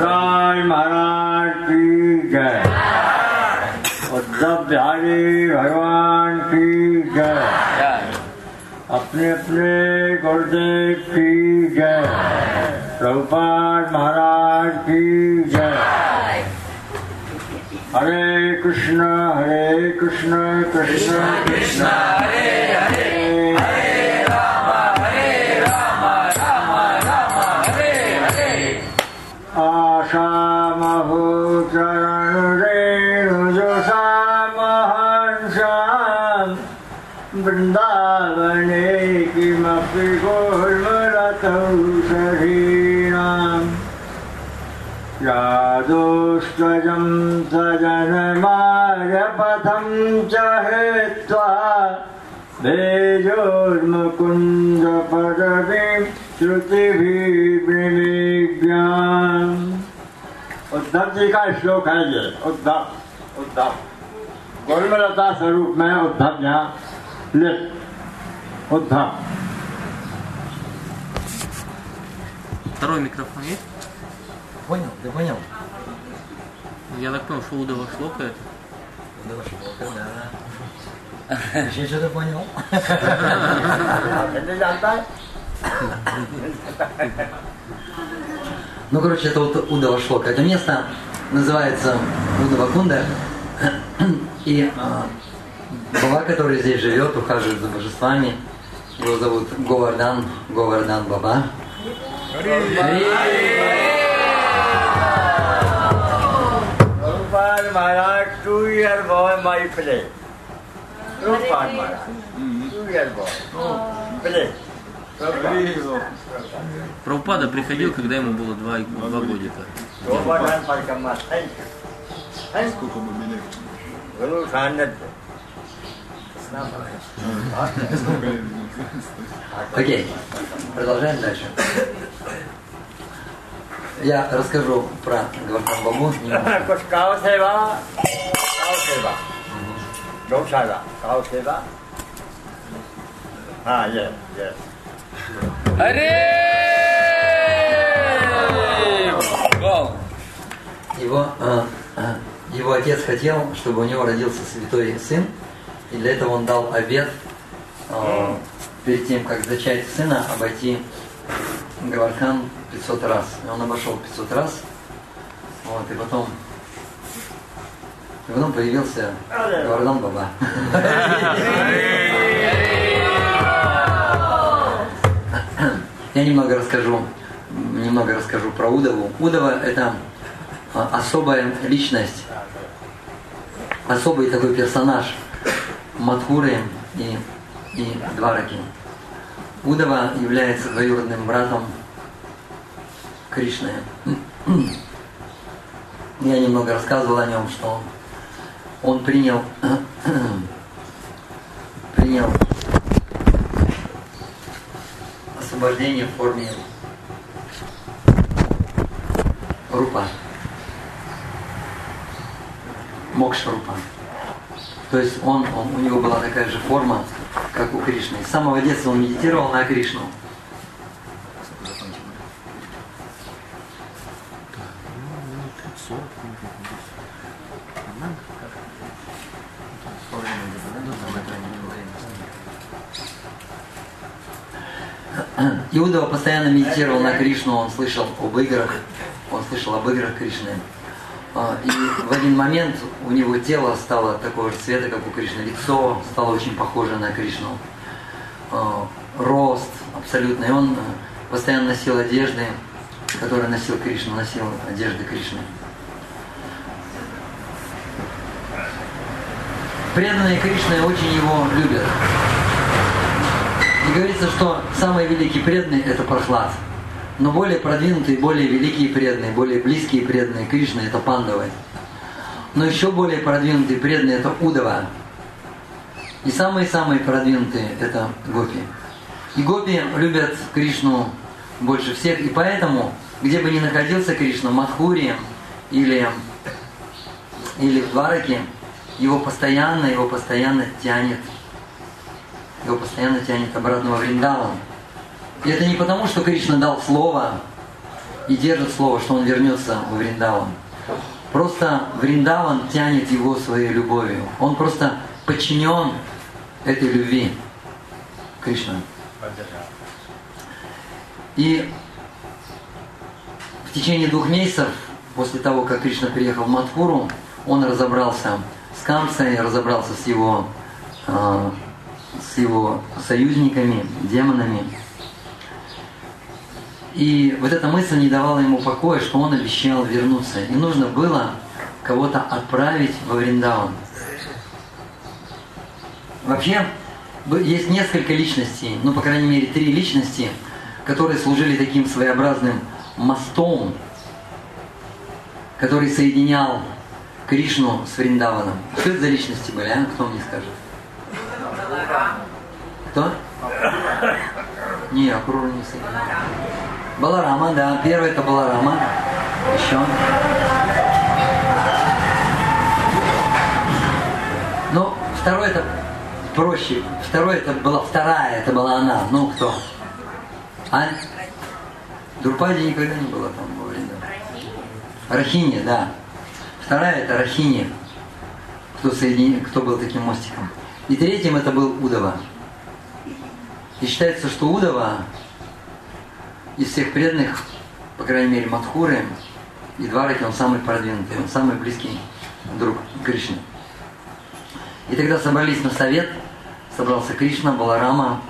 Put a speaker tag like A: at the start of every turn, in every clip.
A: भगवान महाराज की जय। उद्धव बिहारी भगवान की जय। अपने अपने गुरुदेव की जय। प्रभुपाद महाराज की जय। हरे कृष्ण हरे कृष्ण कृष्ण। कृष्ण हरे यादोस्त्वजं सजनमार्यपथं च हेत्वा भेजोर्मुकुन्दपदवीं श्रुतिभिर्विनिज्ञाम् उद्धव जी का श्लोक है ये उद्धव उद्धव गोलमलता स्वरूप में उद्धव यहाँ लिख उद्धव
B: Второй микрофон есть?
C: Понял, ты понял?
B: Я так понял, что Уда вошло
C: по это? Уда вошло, да. Я что-то понял.
A: Это
C: Ну, короче, это вот Уда вошло. Это место называется Уда Вакунда. И а, Баба, который здесь живет, ухаживает за божествами. Его зовут Говардан, Говардан Баба. Ари! Ари!
A: Prabhupada Maharaj, two year boy, my play. Prabhupada Maharaj, two year boy, play.
B: Прабхупада приходил, когда ему было два, два годика.
C: Окей, продолжаем дальше. Я расскажу про Гвардхан Бабу.
A: Као Сейва, Као Сейва, Джоу Сайва, Као А, yes, yes. Ари!
C: Его, э, э, его отец хотел, чтобы у него родился святой сын, и для этого он дал обед э, перед тем, как зачать сына, обойти Гавардхан 500 раз. И он обошел 500 раз, вот, и потом, и потом появился Гавардан Баба. Я немного расскажу, немного расскажу про Удову. Удова это а, особая личность, особый такой персонаж Мадхуры и, и Двараки. Удова является двоюродным братом Кришны. Я немного рассказывал о нем, что он принял, принял освобождение в форме рупа. Мокша-рупа. То есть он, он, у него была такая же форма, как у Кришны. С самого детства он медитировал на Кришну. Постоянно медитировал на Кришну, он слышал об играх, он слышал об играх Кришны. А, И в один момент у него тело стало такого же цвета, как у Кришны. Лицо стало очень похоже на Кришну. А, Рост абсолютно. И он постоянно носил одежды, которые носил Кришна, носил одежды Кришны. Преданные Кришны очень его любят. И говорится, что самые великие преданные это Прохлад. Но более продвинутые, более великие преданные, более близкие преданные Кришны это Пандавы. Но еще более продвинутые преданные это Удава. И самые-самые продвинутые это Гопи. И Гопи любят Кришну больше всех, и поэтому, где бы ни находился Кришна, в Мадхуре или, или в Двараке, его постоянно, его постоянно тянет, его постоянно тянет обратно во Вриндаван. И это не потому, что Кришна дал слово, и держит слово, что он вернется в Вриндаван. Просто Вриндаван тянет его своей любовью. Он просто подчинен этой любви Кришна. И в течение двух месяцев после того, как Кришна приехал в Матхуру, он разобрался с Камсой, разобрался с его, э, с его союзниками, демонами. И вот эта мысль не давала ему покоя, что он обещал вернуться. И нужно было кого-то отправить во Вриндаван. Вообще, есть несколько личностей, ну, по крайней мере, три личности, которые служили таким своеобразным мостом, который соединял Кришну с Вриндаваном. Что это за личности были, а? Кто мне скажет? Кто? Не, Акрура не соединял. Баларама, да. Первый это Баларама. Еще. Ну, второй это проще. Второй это была вторая, это была она. Ну, кто? А? Друпади никогда не было там во время. Рахини, да. Вторая это Рахини, кто, соедини... кто был таким мостиком. И третьим это был Удова. И считается, что Удова из всех преданных, по крайней мере, Мадхуры и Двараки, он самый продвинутый, он самый близкий друг Кришны. И тогда собрались на совет, собрался Кришна, Баларама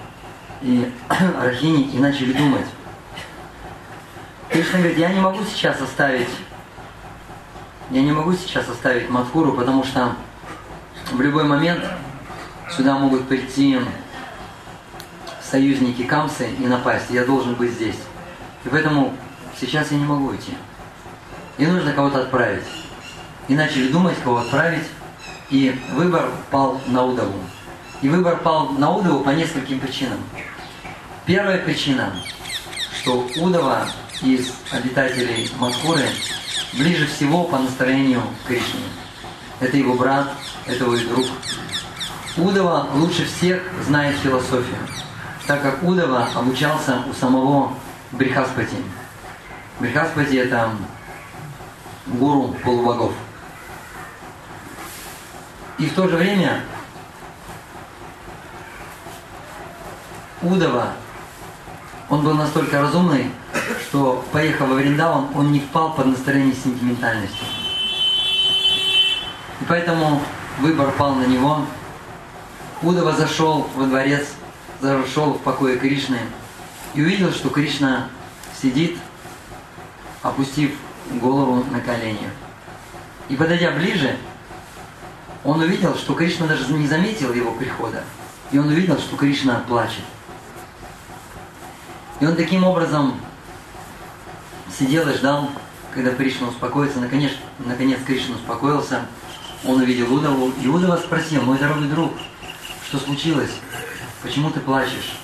C: и Рахини и начали думать. Кришна говорит, я не могу сейчас оставить, я не могу сейчас оставить Мадхуру, потому что в любой момент сюда могут прийти союзники Камсы и напасть. Я должен быть здесь. И поэтому сейчас я не могу идти. И нужно кого-то отправить. И начали думать, кого отправить. И выбор пал на Удову. И выбор пал на Удову по нескольким причинам. Первая причина, что Удова из обитателей Мадхуры ближе всего по настроению к Кришне. Это его брат, это его друг. Удова лучше всех знает философию, так как Удова обучался у самого Брихаспати. Брихаспати – это гуру полубогов. И в то же время Удова, он был настолько разумный, что, поехав во Вриндаван, он не впал под настроение сентиментальности. И поэтому выбор пал на него. Удова зашел во дворец, зашел в покое Кришны – и увидел, что Кришна сидит, опустив голову на колени. И подойдя ближе, он увидел, что Кришна даже не заметил его прихода. И он увидел, что Кришна плачет. И он таким образом сидел и ждал, когда Кришна успокоится. Наконец, наконец Кришна успокоился. Он увидел Удову. И Удова спросил, мой дорогой друг, что случилось? Почему ты плачешь?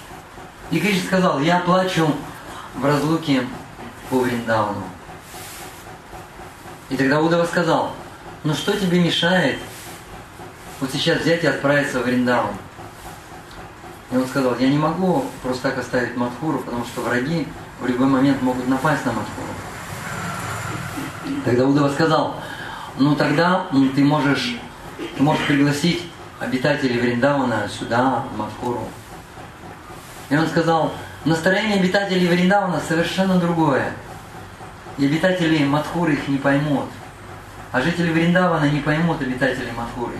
C: И Кришна сказал, я плачу в разлуке по Вриндауну. И тогда Удова сказал, ну что тебе мешает вот сейчас взять и отправиться в Вриндаун? И он сказал, я не могу просто так оставить Мадхуру, потому что враги в любой момент могут напасть на Мадхуру. Тогда Удова сказал, ну тогда ты можешь, ты можешь пригласить обитателей Вриндавана сюда, в Мадхуру. И он сказал, настроение обитателей Вриндавана совершенно другое. И обитатели Мадхуры их не поймут. А жители Вриндавана не поймут обитателей Мадхуры.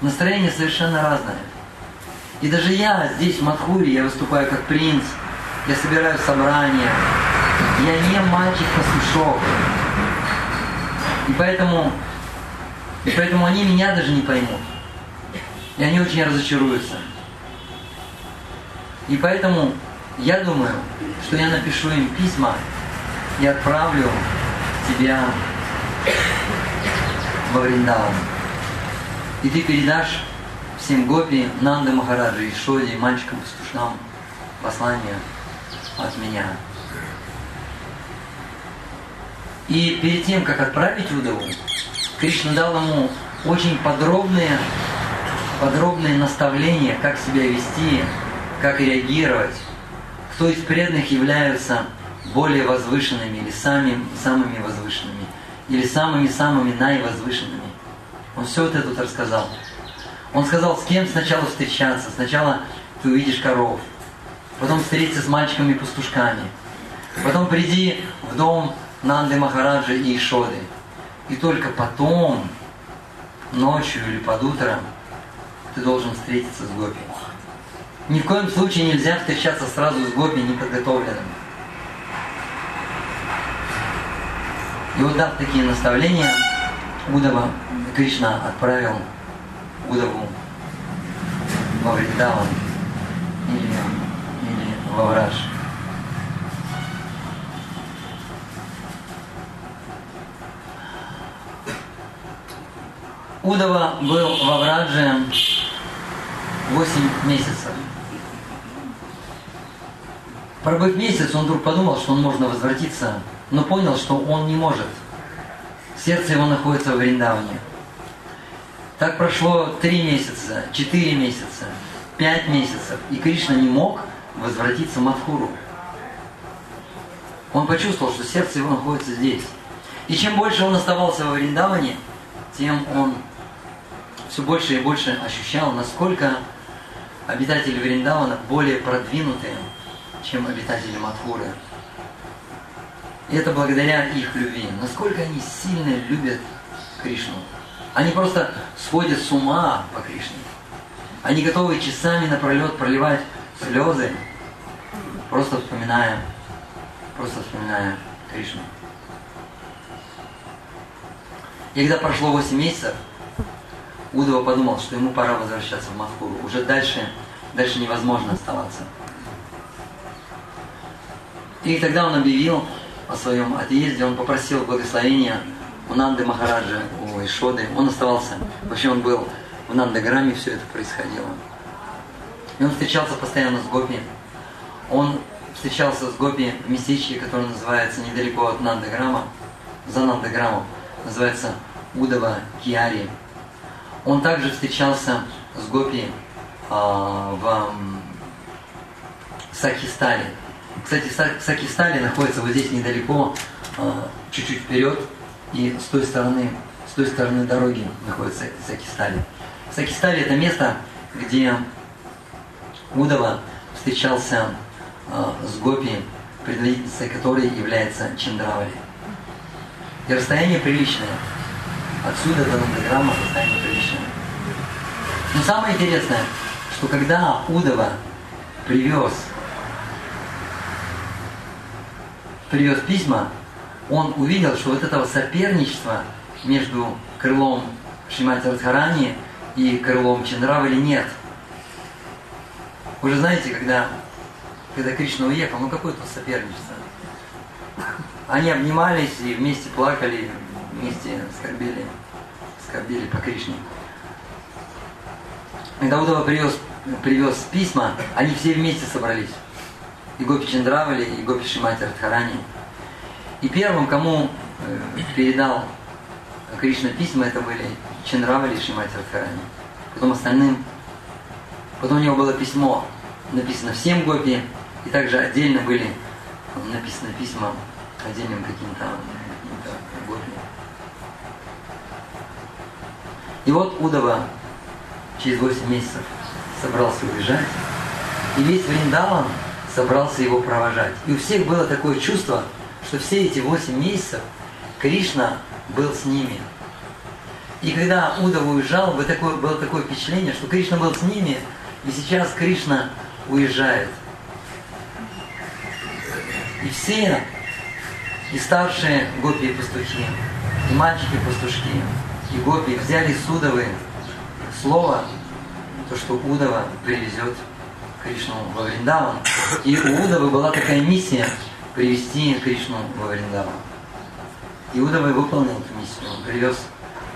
C: Настроение совершенно разное. И даже я здесь, в Мадхуре, я выступаю как принц, я собираю собрания, я не мальчик-пастушок. И поэтому, и поэтому они меня даже не поймут. И они очень разочаруются. И поэтому я думаю, что я напишу им письма и отправлю тебя во Вриндаван. И ты передашь всем гопи, Нанды Махараджи, Ишоди, мальчикам-пастушкам послание от меня. И перед тем, как отправить Удову, Кришна дал ему очень подробные, подробные наставления, как себя вести, как реагировать, кто из преданных являются более возвышенными или самыми, самыми возвышенными, или самыми-самыми наивозвышенными. Он все вот это тут рассказал. Он сказал, с кем сначала встречаться. Сначала ты увидишь коров, потом встретиться с мальчиками-пастушками, потом приди в дом Нанды Махараджи и Ишоды. И только потом, ночью или под утром, ты должен встретиться с Гопи. Ни в коем случае нельзя встречаться сразу с Гопи неподготовленным. И вот дав такие наставления, Удава Кришна отправил Удаву во Вриндаван или, или во Враж. Удова был во Врадже 8 месяцев. Пробыв месяц, он вдруг подумал, что он можно возвратиться, но понял, что он не может. Сердце его находится в Вриндаване. Так прошло три месяца, четыре месяца, пять месяцев, и Кришна не мог возвратиться в Мадхуру. Он почувствовал, что сердце его находится здесь. И чем больше он оставался во Вриндаване, тем он все больше и больше ощущал, насколько обитатели Вриндавана более продвинутые, чем обитатели Мадхуры. И это благодаря их любви. Насколько они сильно любят Кришну. Они просто сходят с ума по Кришне. Они готовы часами напролет проливать слезы, просто вспоминая, просто вспоминая Кришну. И когда прошло 8 месяцев, Удова подумал, что ему пора возвращаться в Москву. Уже дальше, дальше невозможно оставаться. И тогда он объявил о своем отъезде, он попросил благословения у Нанды Махараджа, у Ишоды. Он оставался, вообще он был в Нандаграме, все это происходило. И он встречался постоянно с Гопи. Он встречался с Гопи в местечке, которое называется недалеко от Нандаграма, за Нандаграмом, называется Удова Киари. Он также встречался с Гопи а, в Сакистале. Кстати, Сакистали находится вот здесь недалеко, а, чуть-чуть вперед, и с той стороны, с той стороны дороги находится Сакистали. Сакистали это место, где Удова встречался а, с Гопи, предводительницей которой является Чендравали. И расстояние приличное. Отсюда до Нандаграма расстояние приличное. Но самое интересное, что когда Удова привез, привез письма, он увидел, что вот этого соперничества между крылом Шимати Радхарани и крылом Чандравали нет. Вы же знаете, когда, когда Кришна уехал, ну какое тут соперничество? Они обнимались и вместе плакали, вместе скорбели, скорбели по Кришне. Когда Удова привез, привез письма, они все вместе собрались. И Гопи Чандравали, и Гопи Шимати Радхарани. И первым, кому э, передал Кришна письма, это были Чандравали и Шимати Радхарани. Потом остальным. Потом у него было письмо, написано всем Гопи, и также отдельно были написаны письма отдельным каким-то каким Гопи. И вот Удова через 8 месяцев собрался уезжать, и весь Вриндаван собрался его провожать. И у всех было такое чувство, что все эти 8 месяцев Кришна был с ними. И когда Удова уезжал, было такое, было такое впечатление, что Кришна был с ними, и сейчас Кришна уезжает. И все, и старшие гопи и пастухи, и мальчики-пастушки, и гопи взяли с Удовы слово, то, что Удова привезет Кришну во Вриндаван. И у Удовы была такая миссия привести Кришну во Вриндаван. И Удова выполнил эту миссию. Он привез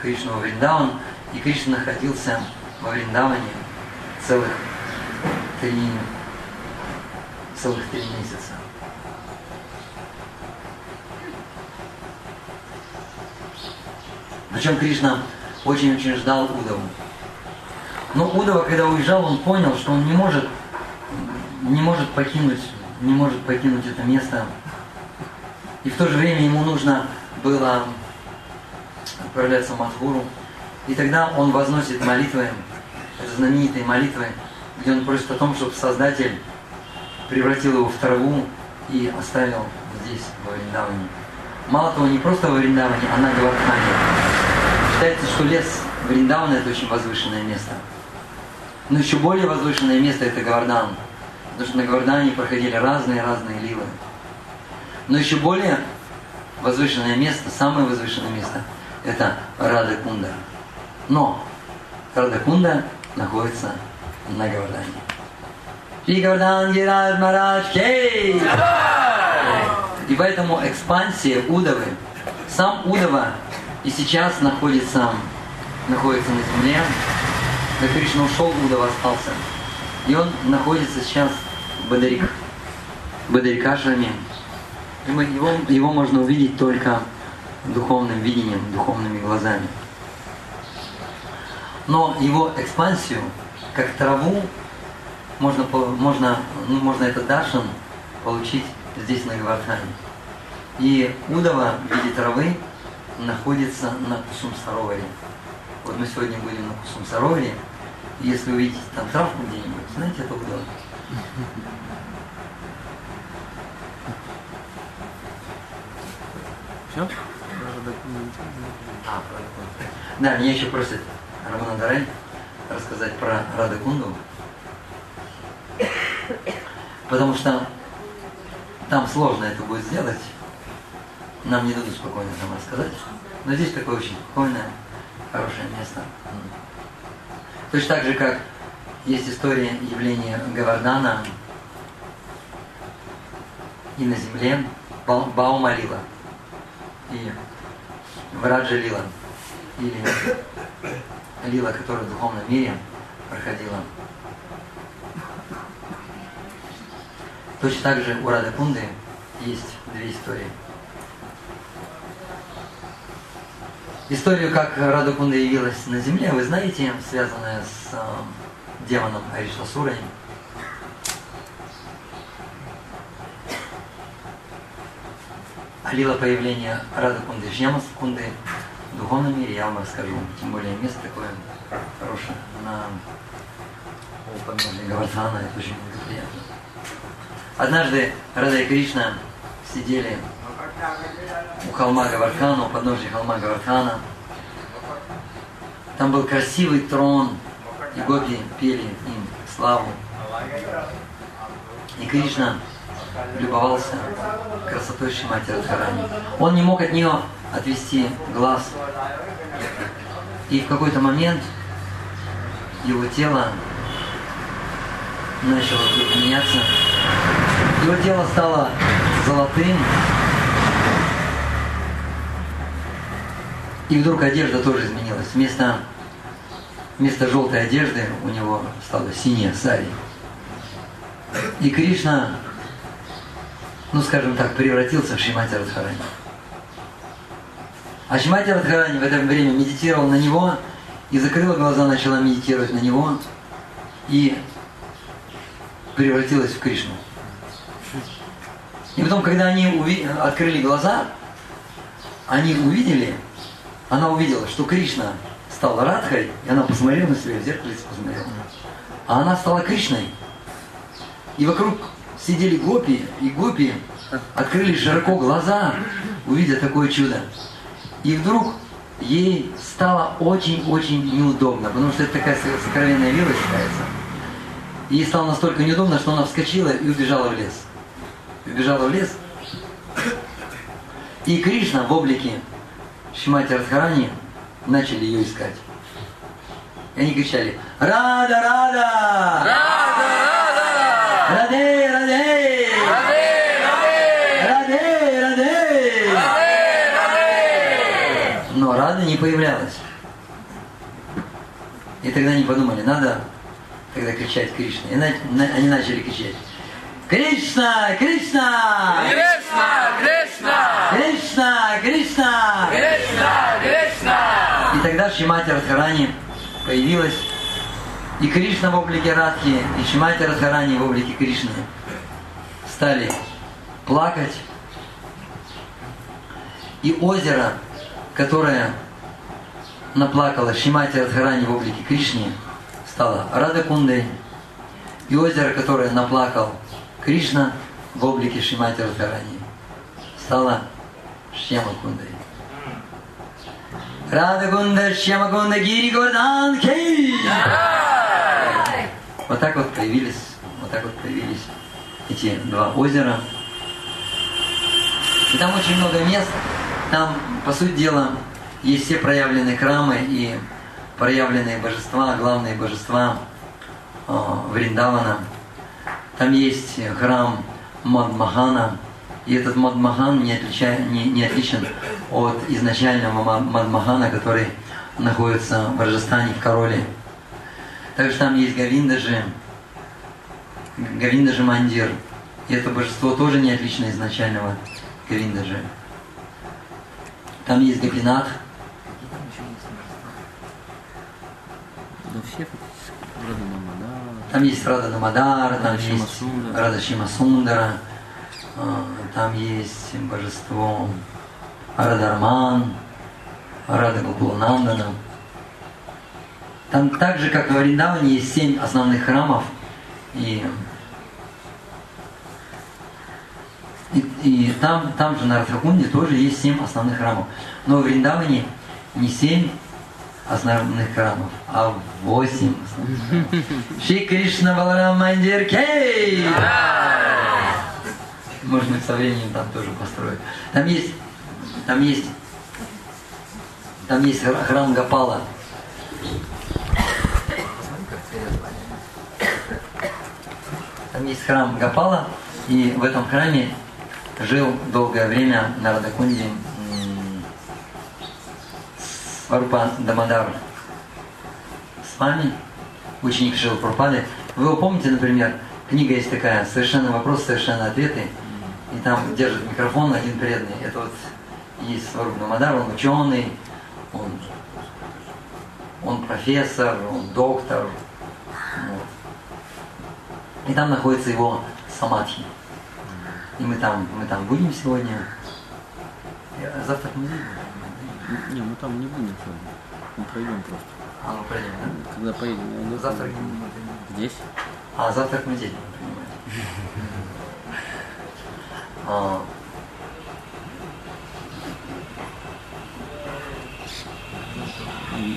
C: Кришну во Вриндаван, и Кришна находился во Вриндаване целых три, целых три месяца. Причем Кришна очень-очень ждал Удову. Но Удова, когда уезжал, он понял, что он не может, не может покинуть, не может покинуть это место И в то же время ему нужно было отправляться в Мадхуру. И тогда он возносит молитвы, знаменитые молитвы, где он просит о том, чтобы Создатель превратил его в траву и оставил здесь, во Вриндаване. Мало того, не просто во Вриндаване, а на Гавардхане. Считается, что лес Вриндавана – это очень возвышенное место. Но еще более возвышенное место – это Гавардан. Потому что на Гавардане проходили разные-разные ливы. Но еще более возвышенное место, самое возвышенное место – это Рада Кунда. Но Рада Кунда находится на Гавардане. Шри Гавардан Гирад Марадж! И поэтому экспансия Удавы, сам Удава и сейчас находится, находится на земле, когда Кришна ушел, Удава остался. И он находится сейчас в Бадарик, Бадарикашраме. Его, его можно увидеть только духовным видением, духовными глазами. Но его экспансию, как траву, можно, можно, ну, можно этот даршан получить здесь, на Гавардхане. И Удова в виде травы находится на Кусум Сароваре. Вот мы сегодня были на Кусум Сароваре, и если увидите там травку где-нибудь, знаете, это Удова.
B: Все?
C: А, да, меня еще просят Рамана Дарай рассказать про Радакунду. Потому что там сложно это будет сделать. Нам не дадут спокойно там рассказать. Но здесь такое очень спокойное, хорошее место. Точно так же, как есть история явления Гавардана и на земле Баума Лила и Враджа Лила или Лила, которая в духовном мире проходила. Точно так же у Рады Пунды есть две истории. Историю, как Рада Кунда явилась на земле, вы знаете, связанная с э, демоном Аришасурой. Алила появление Рада Кунды, Жьямас Кунды в духовном мире, я вам расскажу. Тем более место такое хорошее на у подножия Гавардхана, это очень приятно. Однажды Рада и Кришна сидели у холма Гавархана, у подножия холма Гавархана. Там был красивый трон, и гопи пели им славу. И Кришна любовался красотой Шимати Радхарани. Он не мог от нее отвести глаз. И в какой-то момент его тело начало меняться. Его тело стало золотым. И вдруг одежда тоже изменилась. Вместо, вместо желтой одежды у него стала синяя сари. И Кришна, ну скажем так, превратился в Шимати Радхарани. А Шимати Радхарани в это время медитировал на него и закрыла глаза, начала медитировать на него и превратилась в Кришну. И потом, когда они уви... открыли глаза, они увидели, она увидела, что Кришна стала Радхой, и она посмотрела на себя, в зеркале посмотрела. А она стала Кришной. И вокруг сидели гопи, и гопи открыли широко глаза, увидя такое чудо. И вдруг ей стало очень-очень неудобно, потому что это такая сокровенная вера считается. Ей стало настолько неудобно, что она вскочила и убежала в лес убежала в лес. И Кришна в облике Шимати Радхарани начали ее искать. И они кричали «Рада, Рада! Рада, Рада! Раде, Раде! Раде, Раде! Раде, Раде! Но Рада не появлялась. И тогда они подумали, надо тогда кричать Кришне. И они начали кричать Кришна, Кришна!
B: Кришна, Кришна!
C: Кришна, Кришна!
B: Кришна, Кришна!
C: И тогда Шимати Радхарани появилась, и Кришна в облике Радхи, и Шимати Радхарани в облике Кришны стали плакать И озеро, которое наплакало Шимати Радхарани в облике Кришны, стало Радакундой. И озеро, которое наплакал Кришна в облике Шимати Радхарани, стало Шьямакундой. Радакунда, Шьямакунда, Гири Гордан, Кей! Вот так вот появились, вот так вот появились эти два озера. И там очень много мест, там, по сути дела, есть все проявленные храмы и проявленные божества, главные божества э, Вриндавана. Там есть храм Мадмахана, и этот Мадмахан не, отлича, не, не отличен от изначального Мадмахана, который находится в Раджастане, в Короле. Также там есть Гавиндаджи, Гавиндаджи Мандир. И это божество тоже не отлично изначального Гавиндаджи. Там есть Гапинат.
B: Ну все.
C: Там есть Рада Намадар, там
B: Рада
C: есть. Рада Шимасундара, а, там есть божество Радарман, Рада Гукуланандана. Там так же, как в Вриндаване, есть семь основных храмов, и, и, и там, там же на Радхакунде тоже есть семь основных храмов. Но в Вриндаване не семь основных храмов, а восемь основных храмов. Шри Кришна Баларам Мандир Кей! Может со временем там тоже построят. Там есть, там есть, там есть хра- храм Гапала. Там есть храм Гапала, и в этом храме жил долгое время на Радакунде м, Сварупа Дамадар с вами, ученик Шил Прупады. Вы его помните, например, книга есть такая «Совершенно вопрос, совершенно ответы», и там держит микрофон один преданный. Это вот есть Сваруп Дамадар, он ученый, он, он профессор, он доктор. вот. И там находится его самадхи. И мы там, мы там будем сегодня. Завтра в музей будем.
B: Не, мы там не будем сегодня. Мы пройдем просто.
C: А, мы пройдем, да?
B: Когда поедем, я иду.
C: Завтра
B: Здесь?
C: А, завтрак мы делим, понимаете. А,
B: М,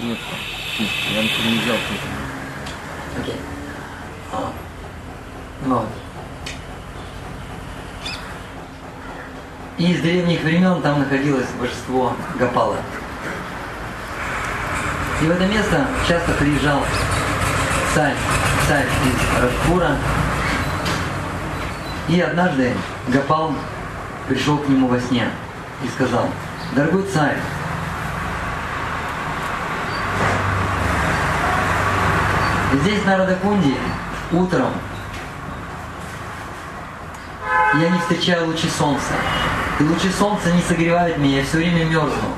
B: Нет. Нет, я ничего не взял.
C: окей. А, ну И с древних времен там находилось божество Гапала. И в это место часто приезжал царь, царь из Раджпура. И однажды Гапал пришел к нему во сне и сказал, дорогой царь, здесь на Радакунде утром я не встречаю лучи солнца. И лучи солнца не согревают меня, я все время мерзну.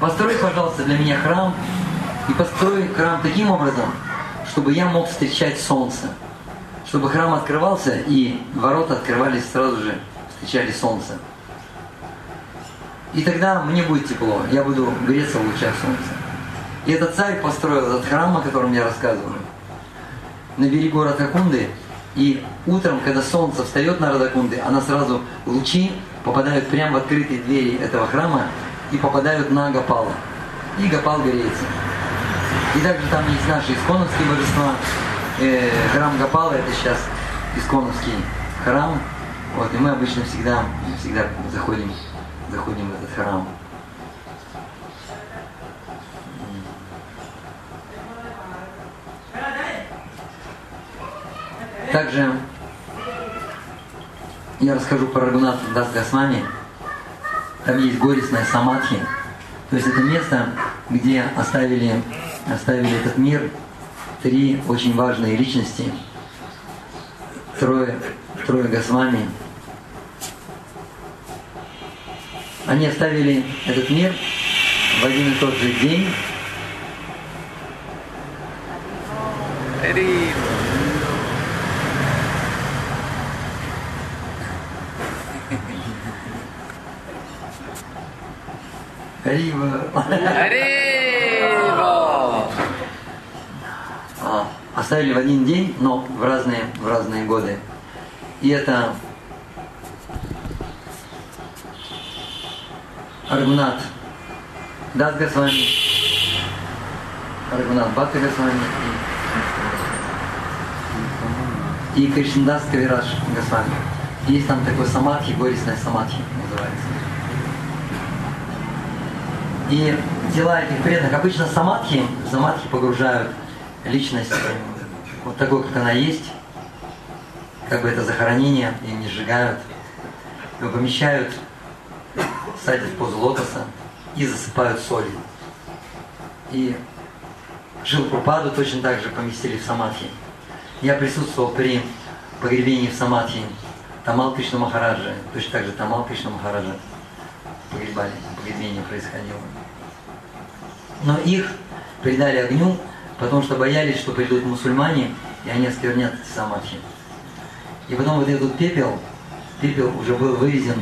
C: Построй, пожалуйста, для меня храм, и построй храм таким образом, чтобы я мог встречать солнце. Чтобы храм открывался, и ворота открывались сразу же, встречали солнце. И тогда мне будет тепло, я буду греться в лучах солнца. И этот царь построил этот храм, о котором я рассказываю, на берегу Радакунды. И утром, когда солнце встает на Радакунды, она сразу лучи попадают прямо в открытые двери этого храма и попадают на Гапала. И Гапал греется. И также там есть наши исконовские божества. Э, храм Гапала это сейчас исконовский храм. Вот, и мы обычно всегда, всегда заходим, заходим в этот храм. Также я расскажу про Рагунат Дас Госвами. Там есть горестная самадхи. То есть это место, где оставили, оставили этот мир три очень важные личности. Трое, трое Госвами. Они оставили этот мир в один и тот же день. Рива! А, Оставили в один день, но в разные, в разные годы. И это Аргунат Дас Госвами, Аргунат Бхакти Госвами и, и Кришнадас Кавираж Госвами. Есть там такой самадхи, горестная самадхи называется. И дела этих преданных, обычно самадхи, самадхи погружают личность вот такой, как она есть, как бы это захоронение, и не сжигают, его помещают, садят в позу лотоса и засыпают солью. И Жилпрупаду точно так же поместили в Самадхи. Я присутствовал при погребении в Самадхи Тамал Кришна Махараджа, точно так же Тамал Кришна Махараджа погребали, погребение происходило. Но их предали огню, потому что боялись, что придут мусульмане, и они осквернят самадхи. И потом вот этот пепел, пепел уже был вывезен,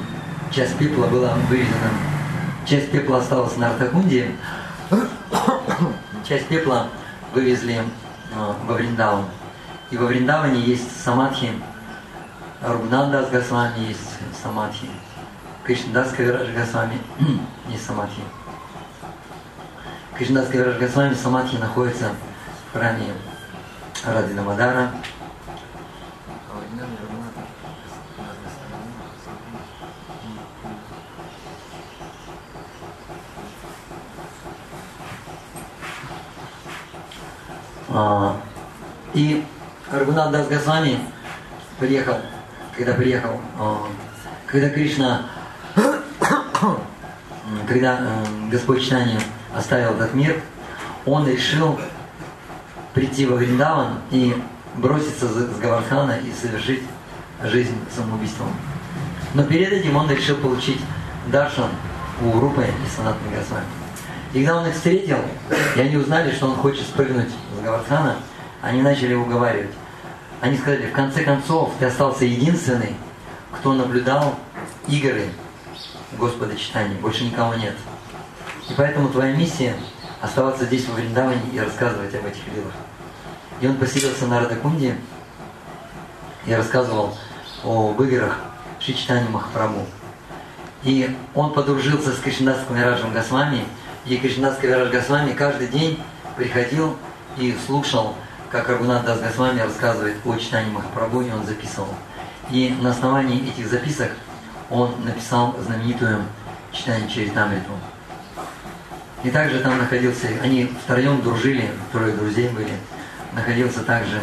C: часть пепла была вывезена, часть пепла осталась на Артакунде, часть пепла вывезли э, во Вриндаван. И во Вриндаване есть самадхи, Рубнандас Госвами есть самадхи, Кришнадас Кавирадж Госвами есть самадхи. Кришнадас Кавирадж Госвами самадхи находится в храме Ради Дамадара. А, И Рагунат Дас Госвами приехал, когда приехал, а, когда Кришна, когда э, Господь Читания оставил этот мир, он решил прийти во Вриндаван и броситься с Гавардхана и совершить жизнь самоубийством. Но перед этим он решил получить даршан у Рупы и Санатны Госвами. И когда он их встретил, и они узнали, что он хочет спрыгнуть с Гавардхана, они начали уговаривать. Они сказали, в конце концов, ты остался единственный, кто наблюдал игры Господа Читания. Больше никого нет. И поэтому твоя миссия оставаться здесь во Вриндаване и рассказывать об этих лилах. И он поселился на Радакунде и рассказывал об играх Шичтани Махапрабху. И он подружился с Кришнадас Кавираджем Госвами, и Кришнадас Кавирадж Госвами каждый день приходил и слушал, как Рагунат Дас Госвами рассказывает о читании Махапрабху, и он записывал. И на основании этих записок он написал знаменитую читание Чаритамриту. И также там находился, они втроем дружили, трое друзей были, находился также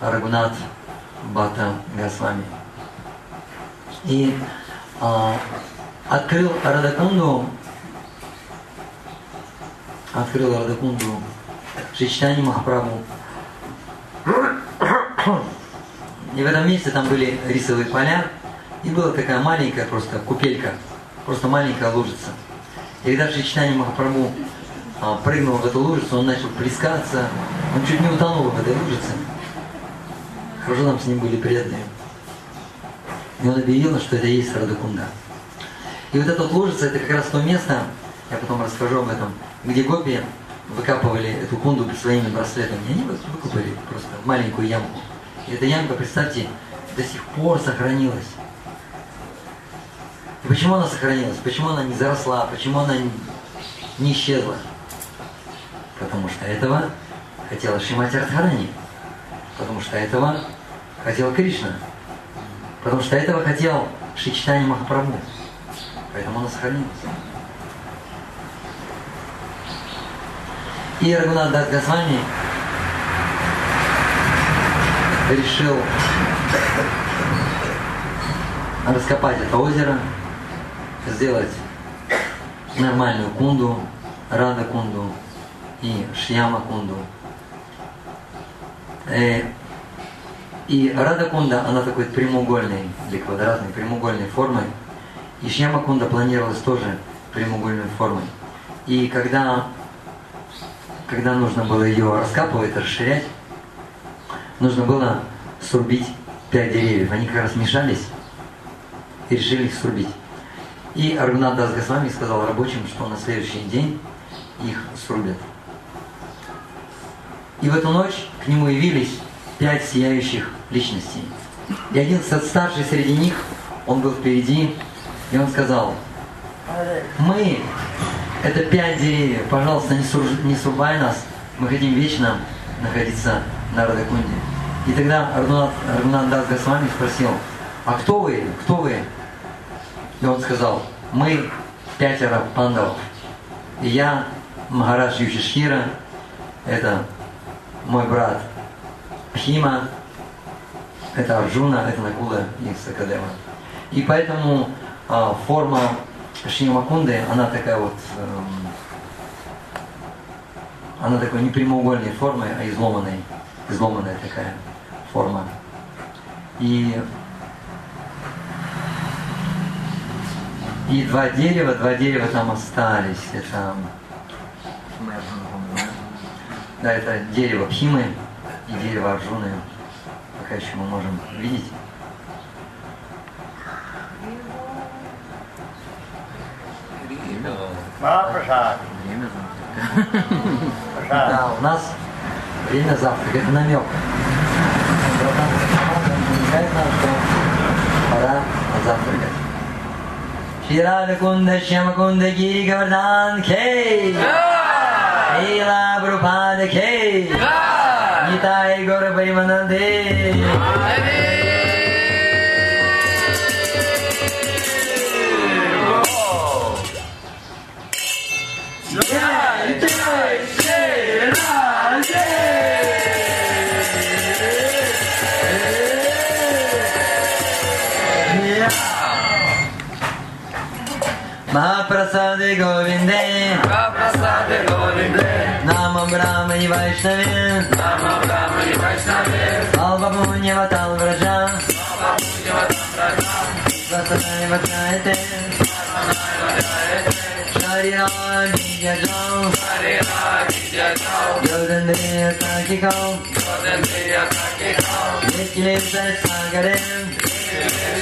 C: Рагунат Бата Госвами. И а, открыл Радакунду, открыл Радакунду Шичтани Махапрабху. И в этом месте там были рисовые поля, и была такая маленькая просто купелька, просто маленькая лужица. Когда Шичтани Махапрабху а, прыгнул в эту лужицу, он начал плескаться, он чуть не утонул в этой лужице. Хорошо нам с ним были преданные. И он объявил, что это и есть Радакунда. И вот эта лужица, это как раз то место, я потом расскажу об этом, где гопи выкапывали эту кунду своими браслетами. И они выкупали просто маленькую ямку. И эта ямка, представьте, до сих пор сохранилась. И почему она сохранилась? Почему она не заросла? Почему она не исчезла? Потому что этого хотела Шимати Радхарани. Потому что этого хотел Кришна. Потому что этого хотел Шичтани Махапрабху. Поэтому она сохранилась. И Рагунат Дас Госвами решил раскопать это озеро, сделать нормальную кунду, рада кунду и шьяма кунду. Э, и рада кунда, она такой прямоугольной или квадратной прямоугольной формой. И шьяма кунда планировалась тоже прямоугольной формой. И когда, когда нужно было ее раскапывать, расширять, нужно было срубить пять деревьев. Они как раз мешались и решили их срубить. И Аргунат Дас Госвами сказал рабочим, что на следующий день их срубят. И в эту ночь к нему явились пять сияющих личностей. И один старший среди них, он был впереди, и он сказал, мы, это пять деревьев, пожалуйста, не, сур, не срубай нас, мы хотим вечно находиться на Радакунде. И тогда Арнунат, Арнунат Дас спросил, а кто вы, кто вы? И он сказал, мы пятеро пандавов. И я, Махарадж Юшишхира, это мой брат Пхима, это Арджуна, это Накула и Сакадева. И поэтому а, форма Шримакунды, она такая вот, эм, она такой не прямоугольной формы, а изломанной, изломанная такая форма. И и два дерева, два дерева там остались. Это да, это дерево Пхимы и дерево Арджуны. Пока еще мы можем видеть.
B: Время.
C: Да, у нас время завтрака, это намек. Пора завтракать. श्री राधा कुंद श्याम कुंद की गोवर्धन खे लीला खे गीताय गौर Yeah,
D: yeah, yeah,
C: yeah. Brahmani Vaishnavin
D: Nama Brahmani Vaishnave,
C: Alva Punyavatal Vraja
D: Punyavatam
C: Vasanai Vachayate Shariram Vijajam
D: Hare Ragi Jajau,
C: Yodandriya Sakikam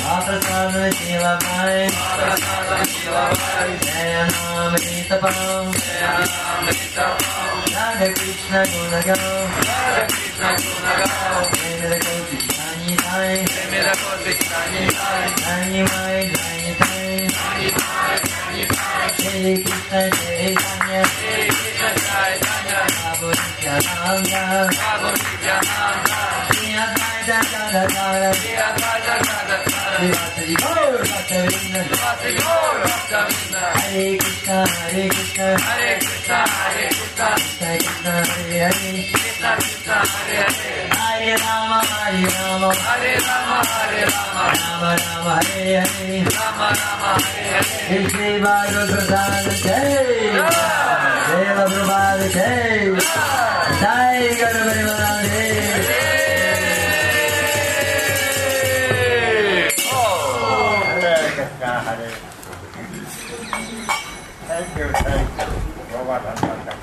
D: Pakistan
C: शिवा भाई जय
D: नाम रीतपाम राधे
C: कृष्ण गुण
D: गाओ मेरे
C: को
D: जितानी
C: भाई मेरा को
D: जितानी भाई जानी
C: माई जानी ताई जय
D: कृष्ण जय कन्या जय
C: कृष्ण जय कन्या बाबू
D: जी का नाम बाबू
C: जी का नाम
D: Hare Krishna
C: Hare Krishna Hare Krishna,
D: Hare Krishna, Krishna
C: Krishna Hare Hare
D: Krishna Krishna, Hare Hare,
C: Hare Rama Hare Rama
D: Hare Rama, Hare Rama,
C: Rama Rama Hare Hare
D: Rama Rama, Hare Hare.
C: Shri Bhagavad Prasad Jai Deva Prabhupada Jai Jai Guru Varimalade
A: kekuatan bangsa